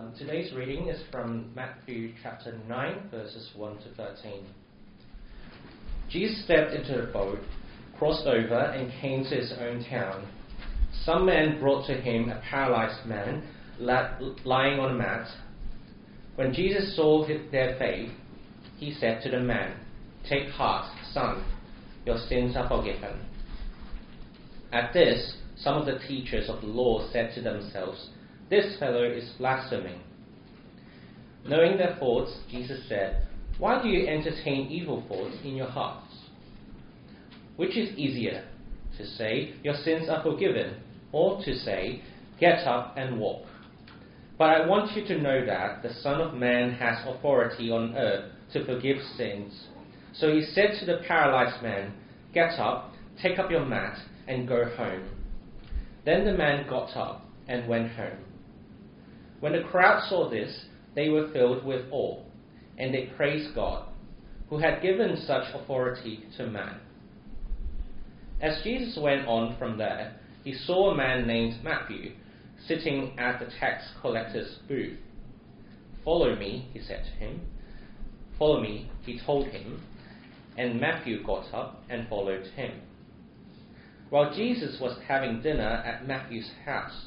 Um, today's reading is from Matthew chapter 9, verses 1 to 13. Jesus stepped into the boat, crossed over, and came to his own town. Some men brought to him a paralyzed man lying on a mat. When Jesus saw their faith, he said to the man, Take heart, son, your sins are forgiven. At this, some of the teachers of the law said to themselves, This fellow is blaspheming. Knowing their thoughts, Jesus said, Why do you entertain evil thoughts in your hearts? Which is easier, to say, Your sins are forgiven, or to say, Get up and walk? But I want you to know that the Son of Man has authority on earth to forgive sins. So he said to the paralyzed man, Get up, take up your mat, and go home. Then the man got up and went home. When the crowd saw this, they were filled with awe, and they praised God, who had given such authority to man. As Jesus went on from there, he saw a man named Matthew sitting at the tax collector's booth. Follow me, he said to him. Follow me, he told him, and Matthew got up and followed him. While Jesus was having dinner at Matthew's house,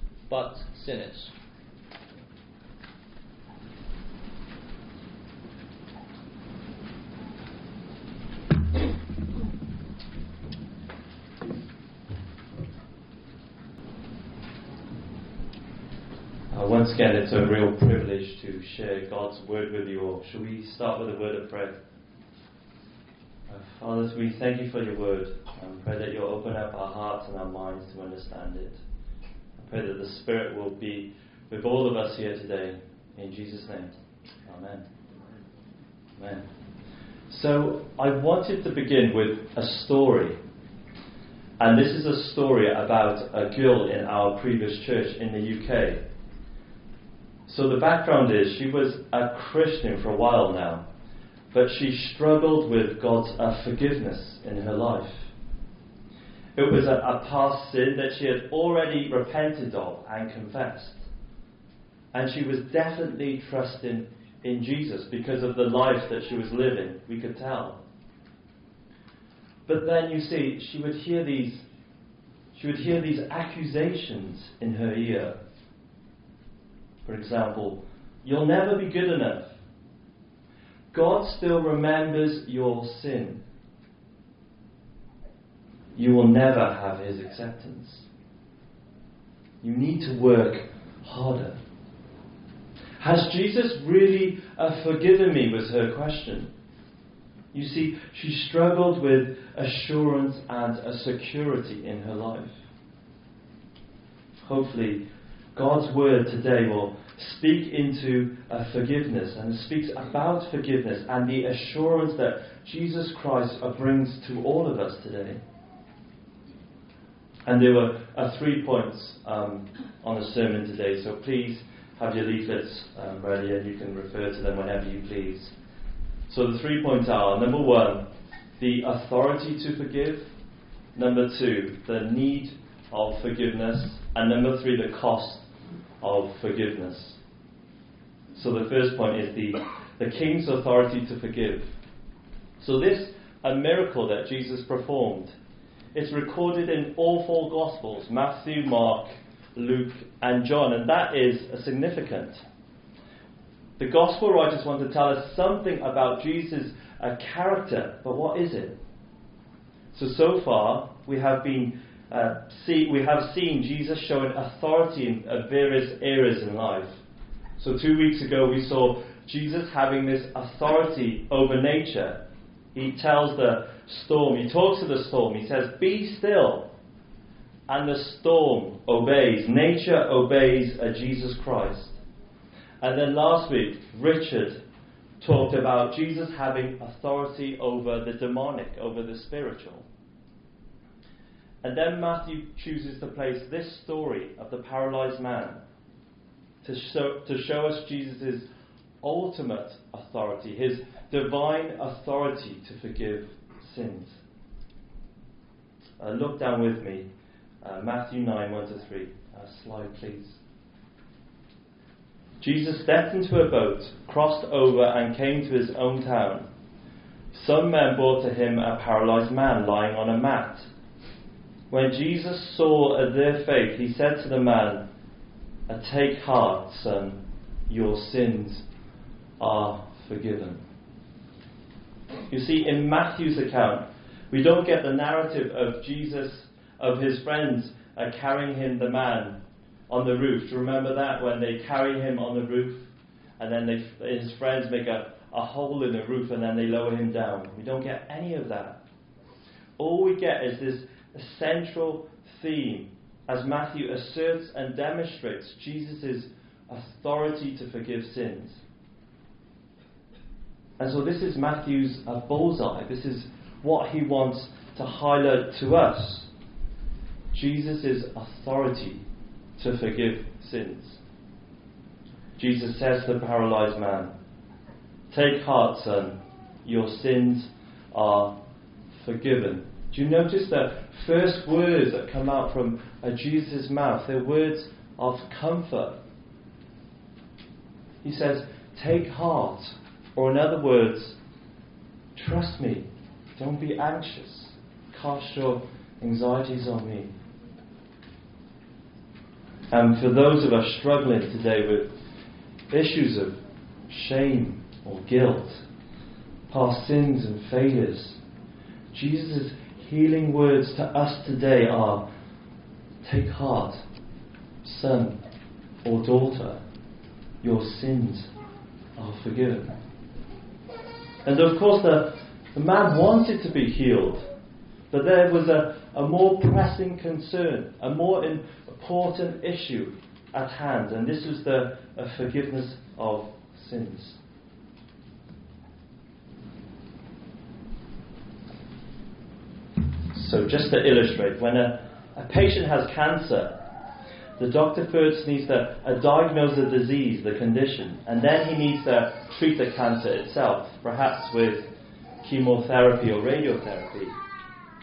but sinners. Uh, once again, it's a real privilege to share God's word with you all. Shall we start with a word of prayer? Fathers, we thank you for your word. and pray that you'll open up our hearts and our minds to understand it. Pray that the Spirit will be with all of us here today. In Jesus' name. Amen. Amen. So, I wanted to begin with a story. And this is a story about a girl in our previous church in the UK. So, the background is she was a Christian for a while now but she struggled with God's uh, forgiveness in her life. It was a, a past sin that she had already repented of and confessed. And she was definitely trusting in Jesus because of the life that she was living, we could tell. But then you see, she would hear these she would hear these accusations in her ear. For example, you'll never be good enough. God still remembers your sin. You will never have His acceptance. You need to work harder. Has Jesus really uh, forgiven me? was her question. You see, she struggled with assurance and a security in her life. Hopefully, God's word today will speak into uh, forgiveness and speaks about forgiveness and the assurance that Jesus Christ brings to all of us today. And there were uh, three points um, on the sermon today, so please have your leaflets um, ready and you can refer to them whenever you please. So the three points are number one, the authority to forgive, number two, the need of forgiveness, and number three, the cost of forgiveness. So the first point is the, the king's authority to forgive. So this a miracle that Jesus performed. It's recorded in all four Gospels Matthew, Mark, Luke, and John, and that is significant. The Gospel writers want to tell us something about Jesus' character, but what is it? So, so far, we have been uh, see, we have seen Jesus showing authority in uh, various areas in life. So, two weeks ago, we saw Jesus having this authority over nature. He tells the storm, he talks to the storm, he says, Be still. And the storm obeys. Nature obeys uh, Jesus Christ. And then last week, Richard talked about Jesus having authority over the demonic, over the spiritual. And then Matthew chooses to place this story of the paralyzed man to show, to show us Jesus' ultimate authority, his divine authority to forgive sins. Uh, look down with me, uh, Matthew 9 1 to 3. Uh, slide, please. Jesus stepped into a boat, crossed over, and came to his own town. Some men brought to him a paralyzed man lying on a mat. When Jesus saw their faith, he said to the man, Take heart, son, your sins are forgiven. You see, in Matthew's account, we don't get the narrative of Jesus, of his friends uh, carrying him, the man, on the roof. Do you remember that when they carry him on the roof and then they, his friends make a, a hole in the roof and then they lower him down? We don't get any of that. All we get is this central theme as Matthew asserts and demonstrates Jesus' authority to forgive sins. And so this is Matthew's uh, bullseye. This is what he wants to highlight to us. Jesus' authority to forgive sins. Jesus says to the paralyzed man, Take heart, son, your sins are forgiven. Do you notice the first words that come out from uh, Jesus' mouth? They're words of comfort. He says, Take heart, or in other words, trust me. Don't be anxious. Cast your anxieties on me. And for those of us struggling today with issues of shame or guilt, past sins and failures, Jesus' healing words to us today are Take heart, son or daughter, your sins are forgiven. And of course, the, the man wanted to be healed, but there was a, a more pressing concern, a more important issue at hand, and this was the forgiveness of sins. So, just to illustrate, when a, a patient has cancer, the doctor first needs to uh, diagnose the disease, the condition, and then he needs to treat the cancer itself, perhaps with chemotherapy or radiotherapy.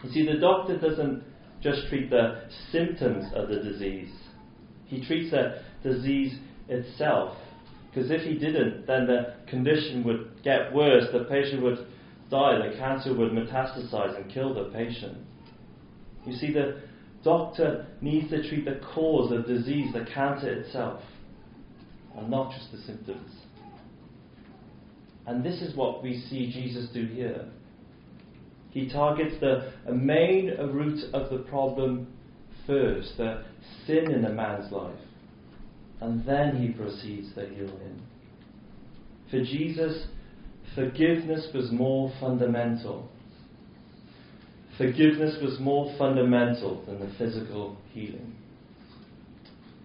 You see, the doctor doesn't just treat the symptoms of the disease, he treats the disease itself. Because if he didn't, then the condition would get worse, the patient would die, the cancer would metastasize and kill the patient. You see, the doctor needs to treat the cause of disease, the cancer itself, and not just the symptoms. And this is what we see Jesus do here. He targets the main root of the problem first, the sin in a man's life, and then he proceeds to heal him. For Jesus, forgiveness was more fundamental. Forgiveness was more fundamental than the physical healing.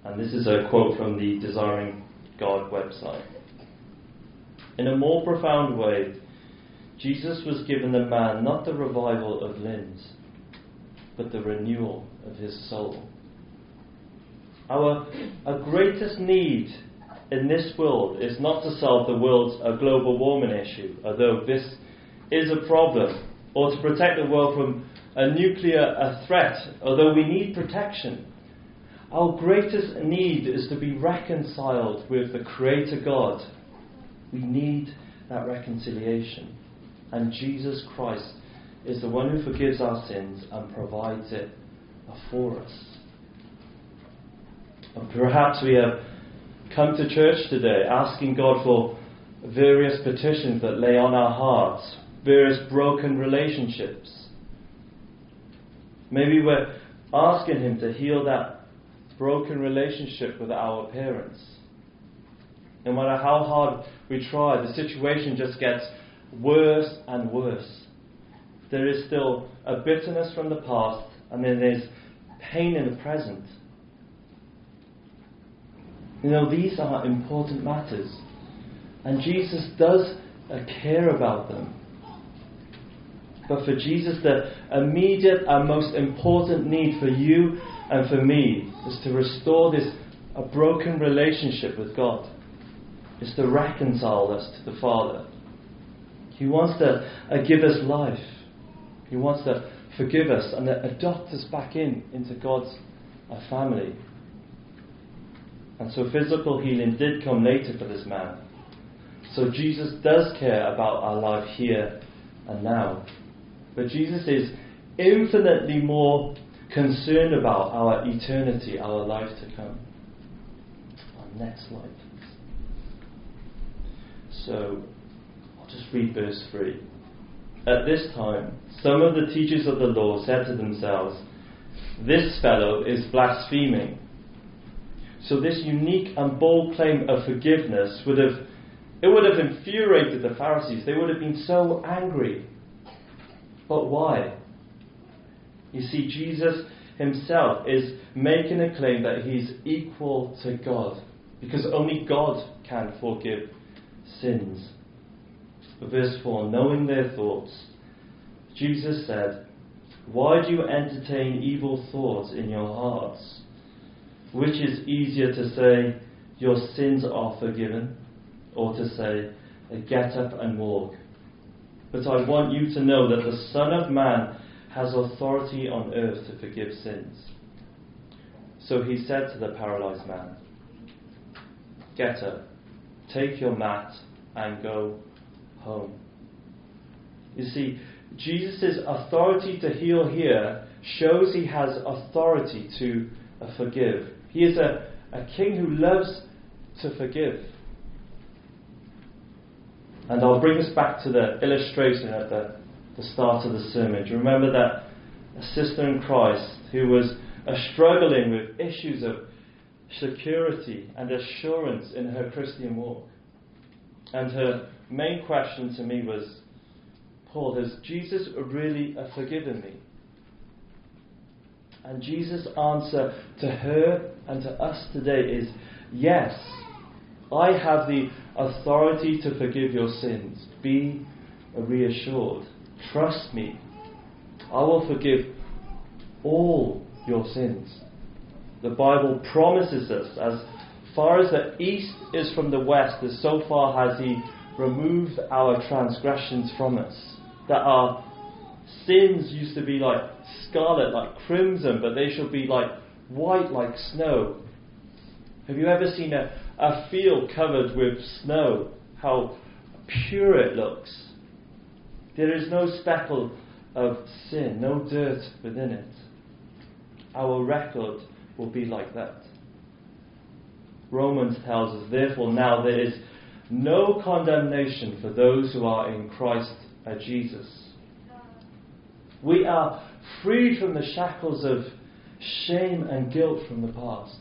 And this is a quote from the Desiring God website. In a more profound way, Jesus was given the man not the revival of limbs, but the renewal of his soul. Our, our greatest need in this world is not to solve the world's global warming issue, although this is a problem, or to protect the world from a nuclear threat, although we need protection. Our greatest need is to be reconciled with the Creator God. We need that reconciliation. And Jesus Christ is the one who forgives our sins and provides it for us. Perhaps we have come to church today asking God for various petitions that lay on our hearts, various broken relationships. Maybe we're asking Him to heal that broken relationship with our parents. No matter how hard we try, the situation just gets worse and worse. There is still a bitterness from the past, and then there's pain in the present. You know, these are important matters. And Jesus does care about them. But for Jesus, the immediate and most important need for you and for me is to restore this a broken relationship with God. Is to reconcile us to the Father. He wants to uh, give us life. He wants to forgive us and uh, adopt us back in into God's uh, family. And so physical healing did come later for this man. So Jesus does care about our life here and now. But Jesus is infinitely more concerned about our eternity, our life to come. Our next please. So, I'll just read verse 3. At this time, some of the teachers of the law said to themselves, This fellow is blaspheming. So this unique and bold claim of forgiveness would have it would have infuriated the Pharisees. They would have been so angry. But why? You see, Jesus himself is making a claim that he's equal to God because only God can forgive sins. Verse 4 Knowing their thoughts, Jesus said, Why do you entertain evil thoughts in your hearts? Which is easier to say, Your sins are forgiven, or to say, Get up and walk? But I want you to know that the Son of Man has authority on earth to forgive sins. So he said to the paralyzed man, Get up, take your mat, and go home. You see, Jesus' authority to heal here shows he has authority to forgive. He is a, a king who loves to forgive. And I'll bring us back to the illustration at the, the start of the sermon. Do you remember that a sister in Christ who was uh, struggling with issues of security and assurance in her Christian walk? And her main question to me was, Paul, has Jesus really uh, forgiven me? And Jesus' answer to her and to us today is yes, I have the authority to forgive your sins. Be reassured. Trust me. I will forgive all your sins. The Bible promises us, as far as the east is from the west, as so far has He removed our transgressions from us. That our sins used to be like scarlet, like crimson, but they shall be like white, like snow. Have you ever seen a, a field covered with snow? How pure it looks. There is no speckle of sin, no dirt within it. Our record will be like that. Romans tells us, therefore, now there is no condemnation for those who are in Christ uh, Jesus. We are freed from the shackles of shame and guilt from the past.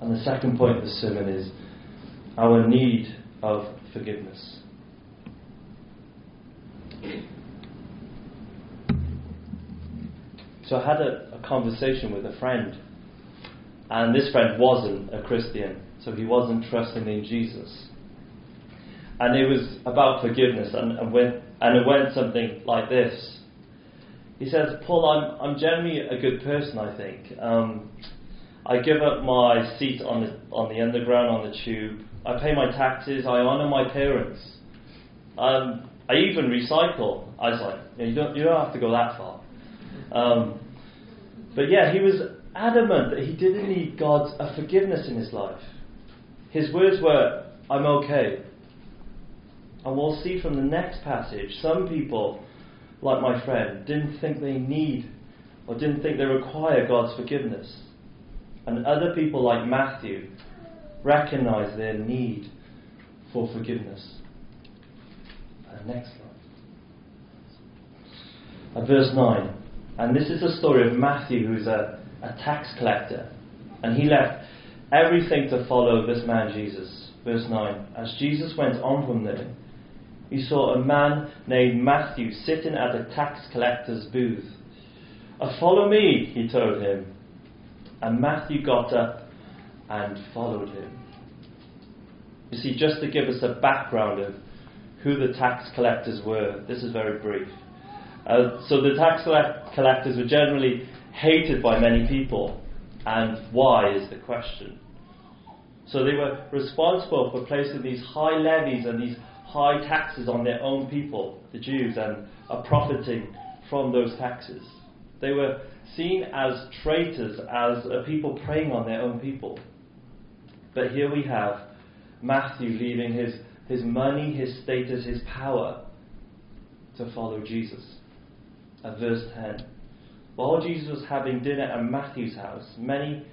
And the second point of the sermon is our need of forgiveness. So I had a, a, conversation with a friend, and this friend wasn't a Christian, so he wasn't trusting in Jesus. And it was about forgiveness, and, and, went, and it went something like this. He says, Paul, I'm, I'm generally a good person, I think. Um, I give up my seat on the, on the underground, on the tube. I pay my taxes. I honour my parents. Um, I even recycle. I was like, you don't, you don't have to go that far. Um, but yeah, he was adamant that he didn't need God's uh, forgiveness in his life. His words were, I'm okay. And we'll see from the next passage, some people, like my friend, didn't think they need or didn't think they require God's forgiveness. And other people, like Matthew, recognize their need for forgiveness. Uh, next slide. Uh, verse 9. And this is the story of Matthew, who's a, a tax collector. And he left everything to follow this man Jesus. Verse 9. As Jesus went on from there, he saw a man named Matthew sitting at a tax collector's booth. Uh, follow me, he told him. And Matthew got up and followed him. You see, just to give us a background of who the tax collectors were, this is very brief. Uh, so the tax collectors were generally hated by many people, and why is the question. So they were responsible for placing these high levies and these high taxes on their own people, the Jews, and are profiting from those taxes. They were seen as traitors, as a people preying on their own people. But here we have Matthew leaving his, his money, his status, his power to follow Jesus. At verse 10. While Jesus was having dinner at Matthew's house, many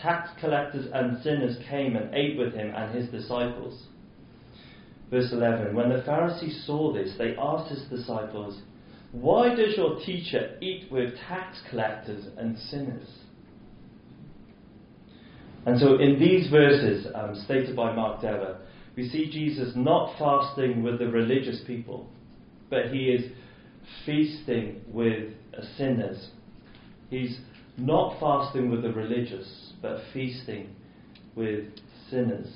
tax collectors and sinners came and ate with him and his disciples. Verse 11 When the Pharisees saw this, they asked his disciples, Why does your teacher eat with tax collectors and sinners? And so, in these verses um, stated by Mark Dever, we see Jesus not fasting with the religious people, but he is feasting with sinners. He's not fasting with the religious, but feasting with sinners.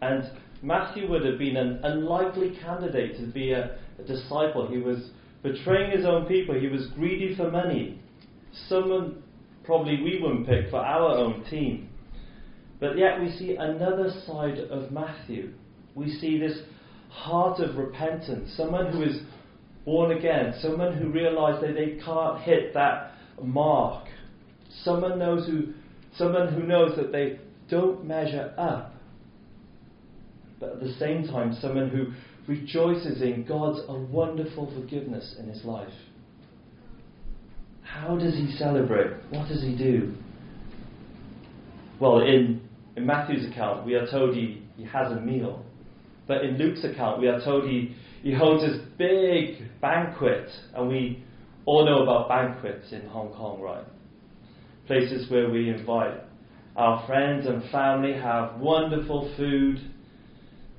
And Matthew would have been an unlikely candidate to be a, a disciple. He was betraying his own people, he was greedy for money. Someone probably we wouldn't pick for our own team. But yet we see another side of Matthew. We see this heart of repentance, someone who is born again, someone who realized that they can't hit that mark, someone knows who, someone who knows that they don't measure up, but at the same time, someone who rejoices in God's wonderful forgiveness in his life. How does he celebrate? What does he do? Well, in, in Matthew's account, we are told he, he has a meal. But in Luke's account, we are told he, he holds this big banquet. And we all know about banquets in Hong Kong, right? Places where we invite our friends and family, have wonderful food.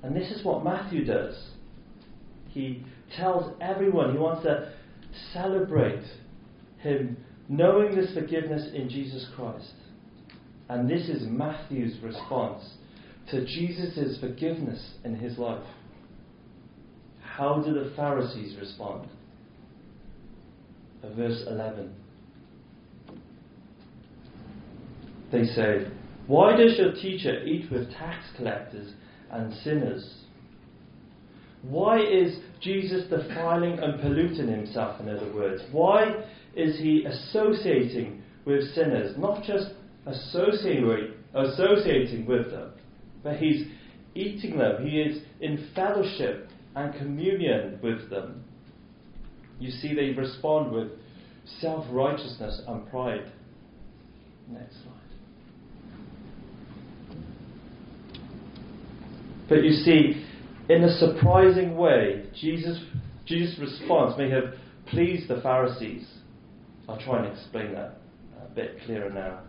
And this is what Matthew does. He tells everyone he wants to celebrate him knowing this forgiveness in Jesus Christ. And this is Matthew's response to Jesus' forgiveness in his life. How do the Pharisees respond? Verse 11. They say, Why does your teacher eat with tax collectors and sinners? Why is Jesus defiling and polluting himself, in other words? Why is he associating with sinners, not just associating, with them, but he's eating them. He is in fellowship and communion with them. You see, they respond with self righteousness and pride. Next slide. But you see, in a surprising way, Jesus, Jesus' response may have pleased the Pharisees. I'll try and explain that a bit clearer now.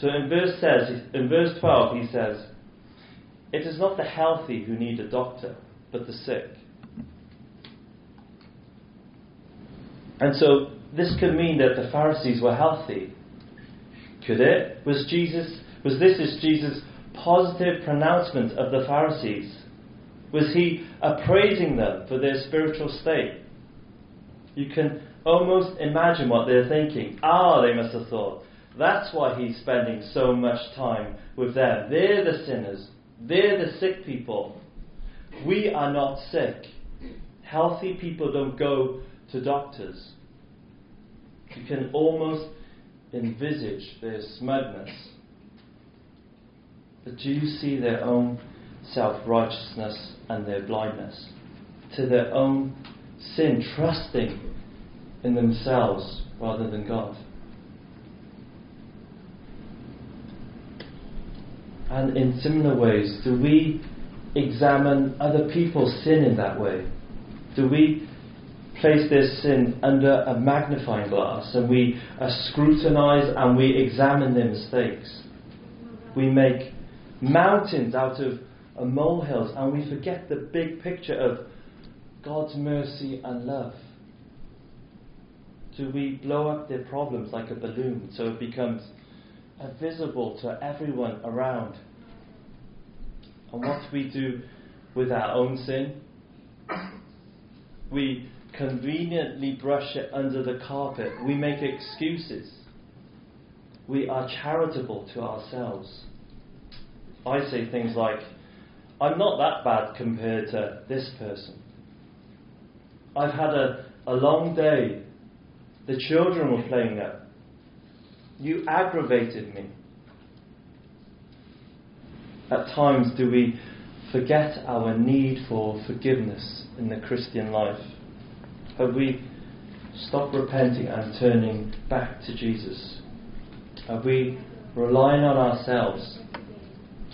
So in verse says in verse 12 he says, "It is not the healthy who need a doctor, but the sick." And so this could mean that the Pharisees were healthy. Could it? Was Jesus was this is Jesus' positive pronouncement of the Pharisees? Was he appraising them for their spiritual state? You can almost imagine what they're thinking. Ah, they must have thought. That's why he's spending so much time with them. They're the sinners. They're the sick people. We are not sick. Healthy people don't go to doctors. You can almost envisage their smugness. But do you see their own self righteousness and their blindness to their own sin, trusting in themselves rather than God. And in similar ways, do we examine other people's sin in that way? Do we place their sin under a magnifying glass and we uh, scrutinize and we examine their mistakes? We make mountains out of uh, molehills and we forget the big picture of God's mercy and love do we blow up their problems like a balloon so it becomes visible to everyone around. And what we do with our own sin? We conveniently brush it under the carpet. We make excuses. We are charitable to ourselves. I say things like, I'm not that bad compared to this person. I've had a, a long day. The children were playing up. You aggravated me. At times, do we forget our need for forgiveness in the Christian life? Have we stopped repenting and turning back to Jesus? Are we relying on ourselves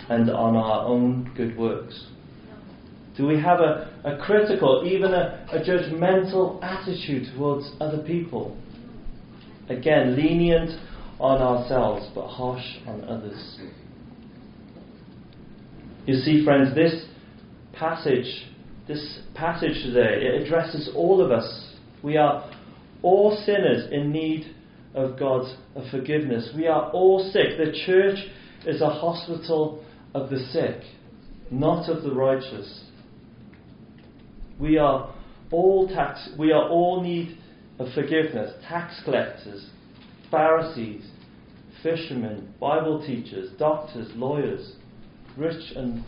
and on our own good works? Do we have a, a critical, even a, a judgmental attitude towards other people? Again, lenient on ourselves but harsh on others. You see, friends, this passage, this passage today, it addresses all of us. We are all sinners in need of God's forgiveness. We are all sick. The church is a hospital of the sick, not of the righteous. We are all tax we are all need of forgiveness. Tax collectors, Pharisees, fishermen, Bible teachers, doctors, lawyers, rich and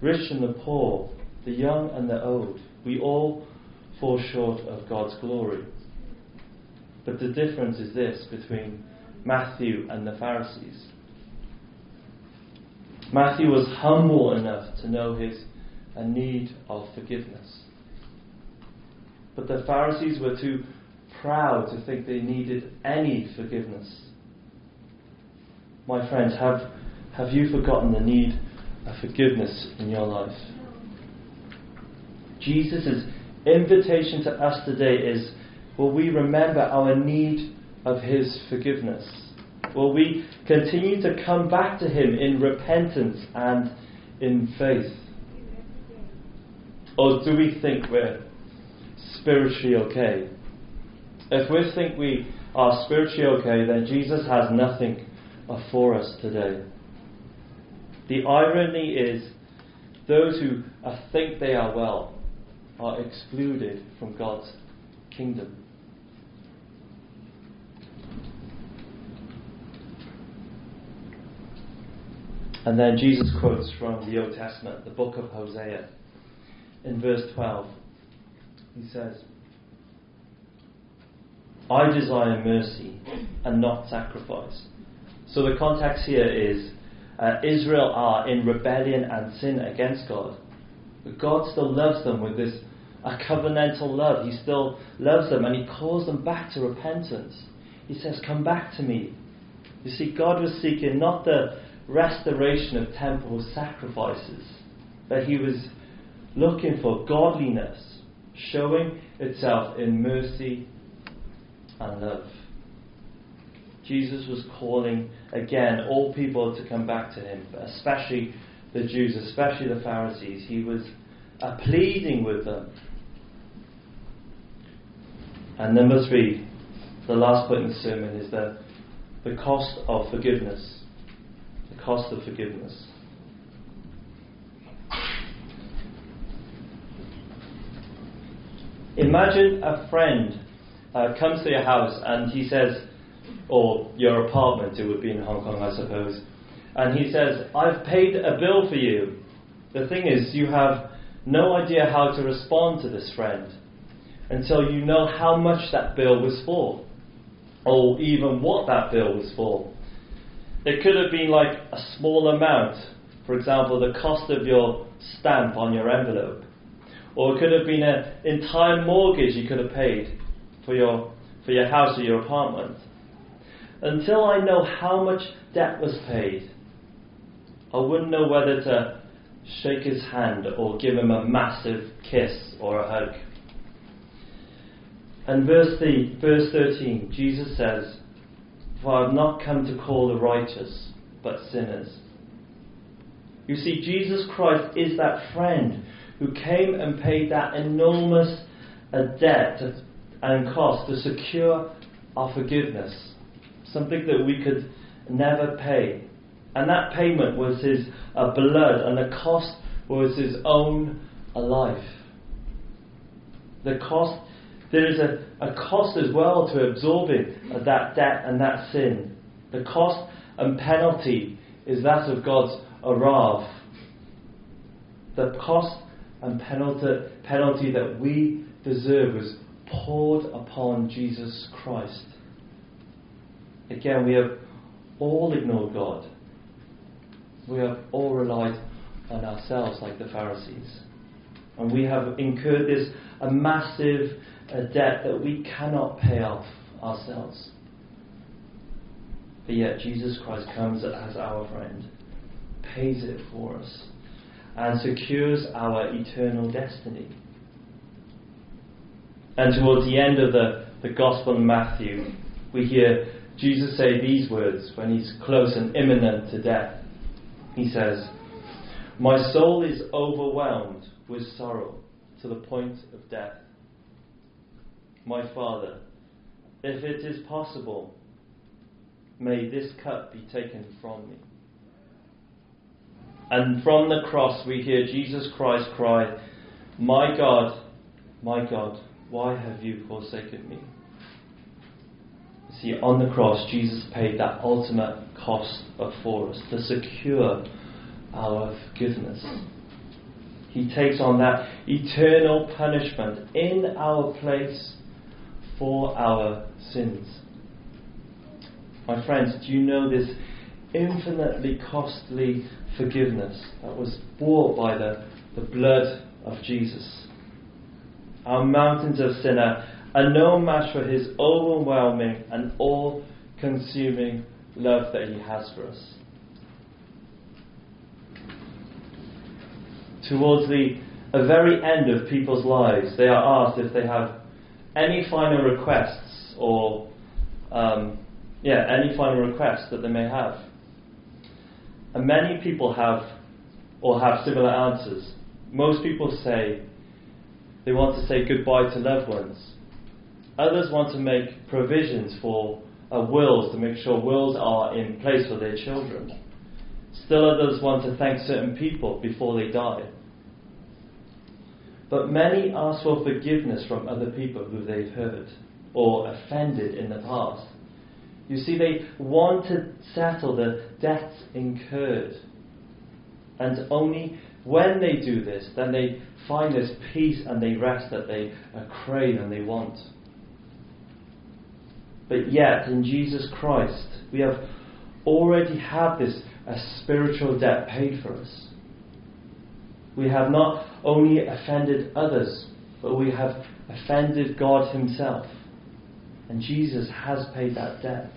rich and the poor, the young and the old. We all fall short of God's glory. But the difference is this between Matthew and the Pharisees. Matthew was humble enough to know his need of forgiveness. But the Pharisees were too proud to think they needed any forgiveness. My friends, have, have you forgotten the need of forgiveness in your life? Jesus' invitation to us today is will we remember our need of his forgiveness? Will we continue to come back to him in repentance and in faith? Or do we think we're spiritually okay? If we think we are spiritually okay, then Jesus has nothing for us today. The irony is, those who think they are well are excluded from God's kingdom. And then Jesus quotes from the Old Testament, the book of Hosea. In verse 12, he says, I desire mercy and not sacrifice. So the context here is uh, Israel are in rebellion and sin against God. But God still loves them with this a covenantal love. He still loves them and He calls them back to repentance. He says, Come back to me. You see, God was seeking not the restoration of temple sacrifices, that He was looking for godliness, showing itself in mercy and love. Jesus was calling again all people to come back to him, especially the Jews, especially the Pharisees. He was uh, pleading with them. And number three, the last point in the sermon is the, the cost of forgiveness. Cost of forgiveness. Imagine a friend uh, comes to your house and he says, or your apartment, it would be in Hong Kong, I suppose, and he says, I've paid a bill for you. The thing is, you have no idea how to respond to this friend until you know how much that bill was for, or even what that bill was for. It could have been like a small amount, for example, the cost of your stamp on your envelope, or it could have been an entire mortgage you could have paid for your, for your house or your apartment. Until I know how much debt was paid, I wouldn't know whether to shake his hand or give him a massive kiss or a hug. And verse, the, verse 13, Jesus says, For I have not come to call the righteous, but sinners. You see, Jesus Christ is that friend who came and paid that enormous a debt and cost to secure our forgiveness. Something that we could never pay. And that payment was his uh, blood, and the cost was his own uh, life. The cost, there is a, a cost as well to absorbing that debt and that sin. The cost and penalty is that of God's arav. The cost and penalty, penalty that we deserve was poured upon Jesus Christ. Again, we have all ignored God. We have all relied on ourselves like the Pharisees. And we have incurred this a massive a debt that we cannot pay off ourselves. But yet Jesus Christ comes as our friend, pays it for us, and secures our eternal destiny. And towards the end of the, the Gospel of Matthew, we hear Jesus say these words when he's close and imminent to death. He says, My soul is overwhelmed with sorrow to the point of death. My Father, if it is possible, may this cup be taken from me. And from the cross we hear Jesus Christ cry, My God, my God, why have you forsaken me? See, on the cross, Jesus paid that ultimate cost for us to secure our forgiveness. He takes on that eternal punishment in our place for our sins. My friends, do you know this infinitely costly forgiveness that was bought by the, the blood of Jesus? Our mountains of sin are, are no match for his overwhelming and all consuming love that he has for us. Towards the very end of people's lives, they are asked if they have any final requests or, um, yeah, any final requests that they may have. And many people have or have similar answers. Most people say they want to say goodbye to loved ones. Others want to make provisions for uh, wills to make sure wills are in place for their children. Still others want to thank certain people before they die. But many ask for forgiveness from other people who they've hurt or offended in the past. You see, they want to settle the debts incurred. And only when they do this, then they find this peace and they rest that they crave and they want. But yet, in Jesus Christ, we have already had this a spiritual debt paid for us. We have not only offended others, but we have offended God Himself. And Jesus has paid that debt.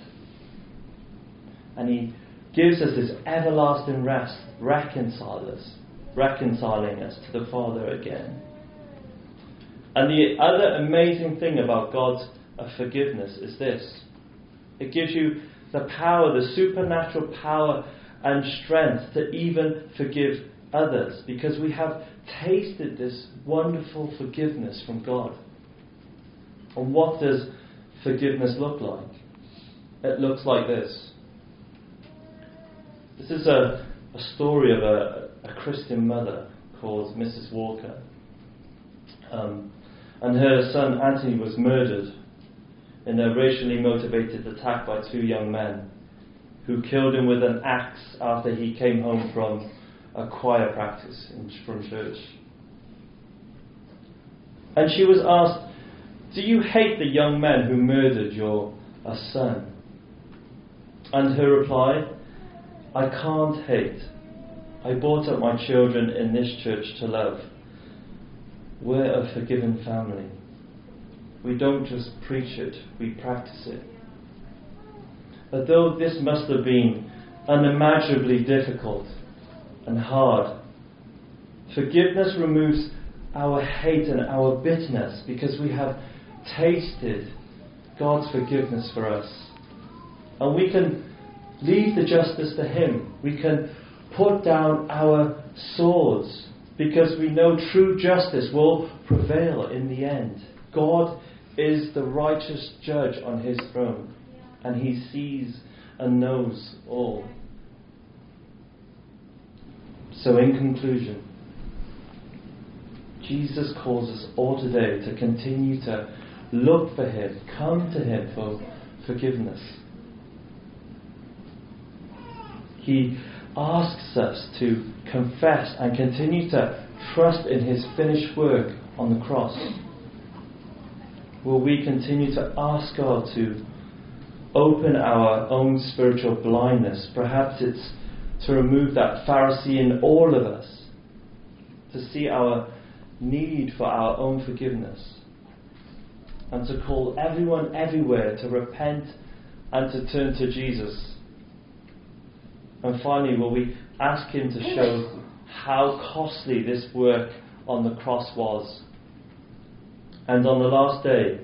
And He gives us this everlasting rest, us, reconciling us to the Father again. And the other amazing thing about God's forgiveness is this it gives you the power, the supernatural power and strength to even forgive others because we have tasted this wonderful forgiveness from God. And what does forgiveness look like? It looks like this. This is a, a story of a, a Christian mother called Mrs. Walker. Um, and her son Anthony was murdered in a racially motivated attack by two young men who killed him with an axe after he came home from a choir practice in, from church. And she was asked, Do you hate the young men who murdered your uh, son? And her reply, I can't hate. I brought up my children in this church to love. We're a forgiven family. We don't just preach it, we practice it. But though this must have been unimaginably difficult and hard, forgiveness removes our hate and our bitterness because we have tasted God's forgiveness for us. And we can leave the justice to Him. We can put down our swords because we know true justice will prevail in the end. God is the righteous judge on His throne, and He sees and knows all. So, in conclusion, Jesus calls us all today to continue to look for Him, come to Him for forgiveness. He asks us to confess and continue to trust in His finished work on the cross. Will we continue to ask God to open our own spiritual blindness? Perhaps it's to remove that Pharisee in all of us, to see our need for our own forgiveness, and to call everyone everywhere to repent and to turn to Jesus. And finally, will we ask Him to show how costly this work on the cross was? And on the last day,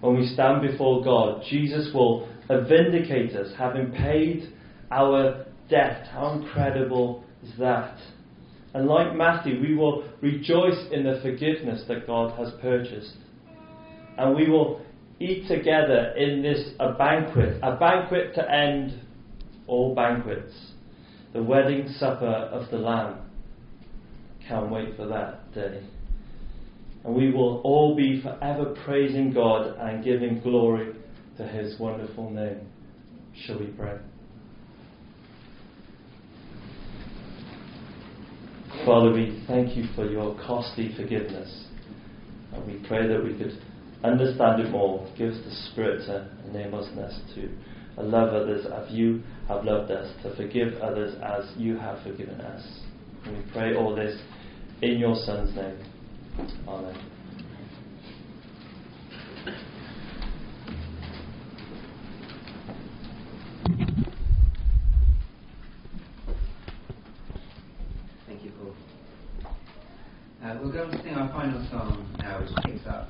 when we stand before God, Jesus will vindicate us, having paid our debt. How incredible is that? And like Matthew, we will rejoice in the forgiveness that God has purchased. And we will eat together in this a banquet, a banquet to end all banquets, the wedding supper of the Lamb. Can't wait for that day. And we will all be forever praising God and giving glory to His wonderful name. Shall we pray? Father, we thank you for your costly forgiveness. And we pray that we could understand it more. Give us the Spirit to enable us to uh, love others as you have loved us, to forgive others as you have forgiven us. And we pray all this in your Son's name. Amen. Thank you, Paul. Uh, we're going to sing our final song now, which picks up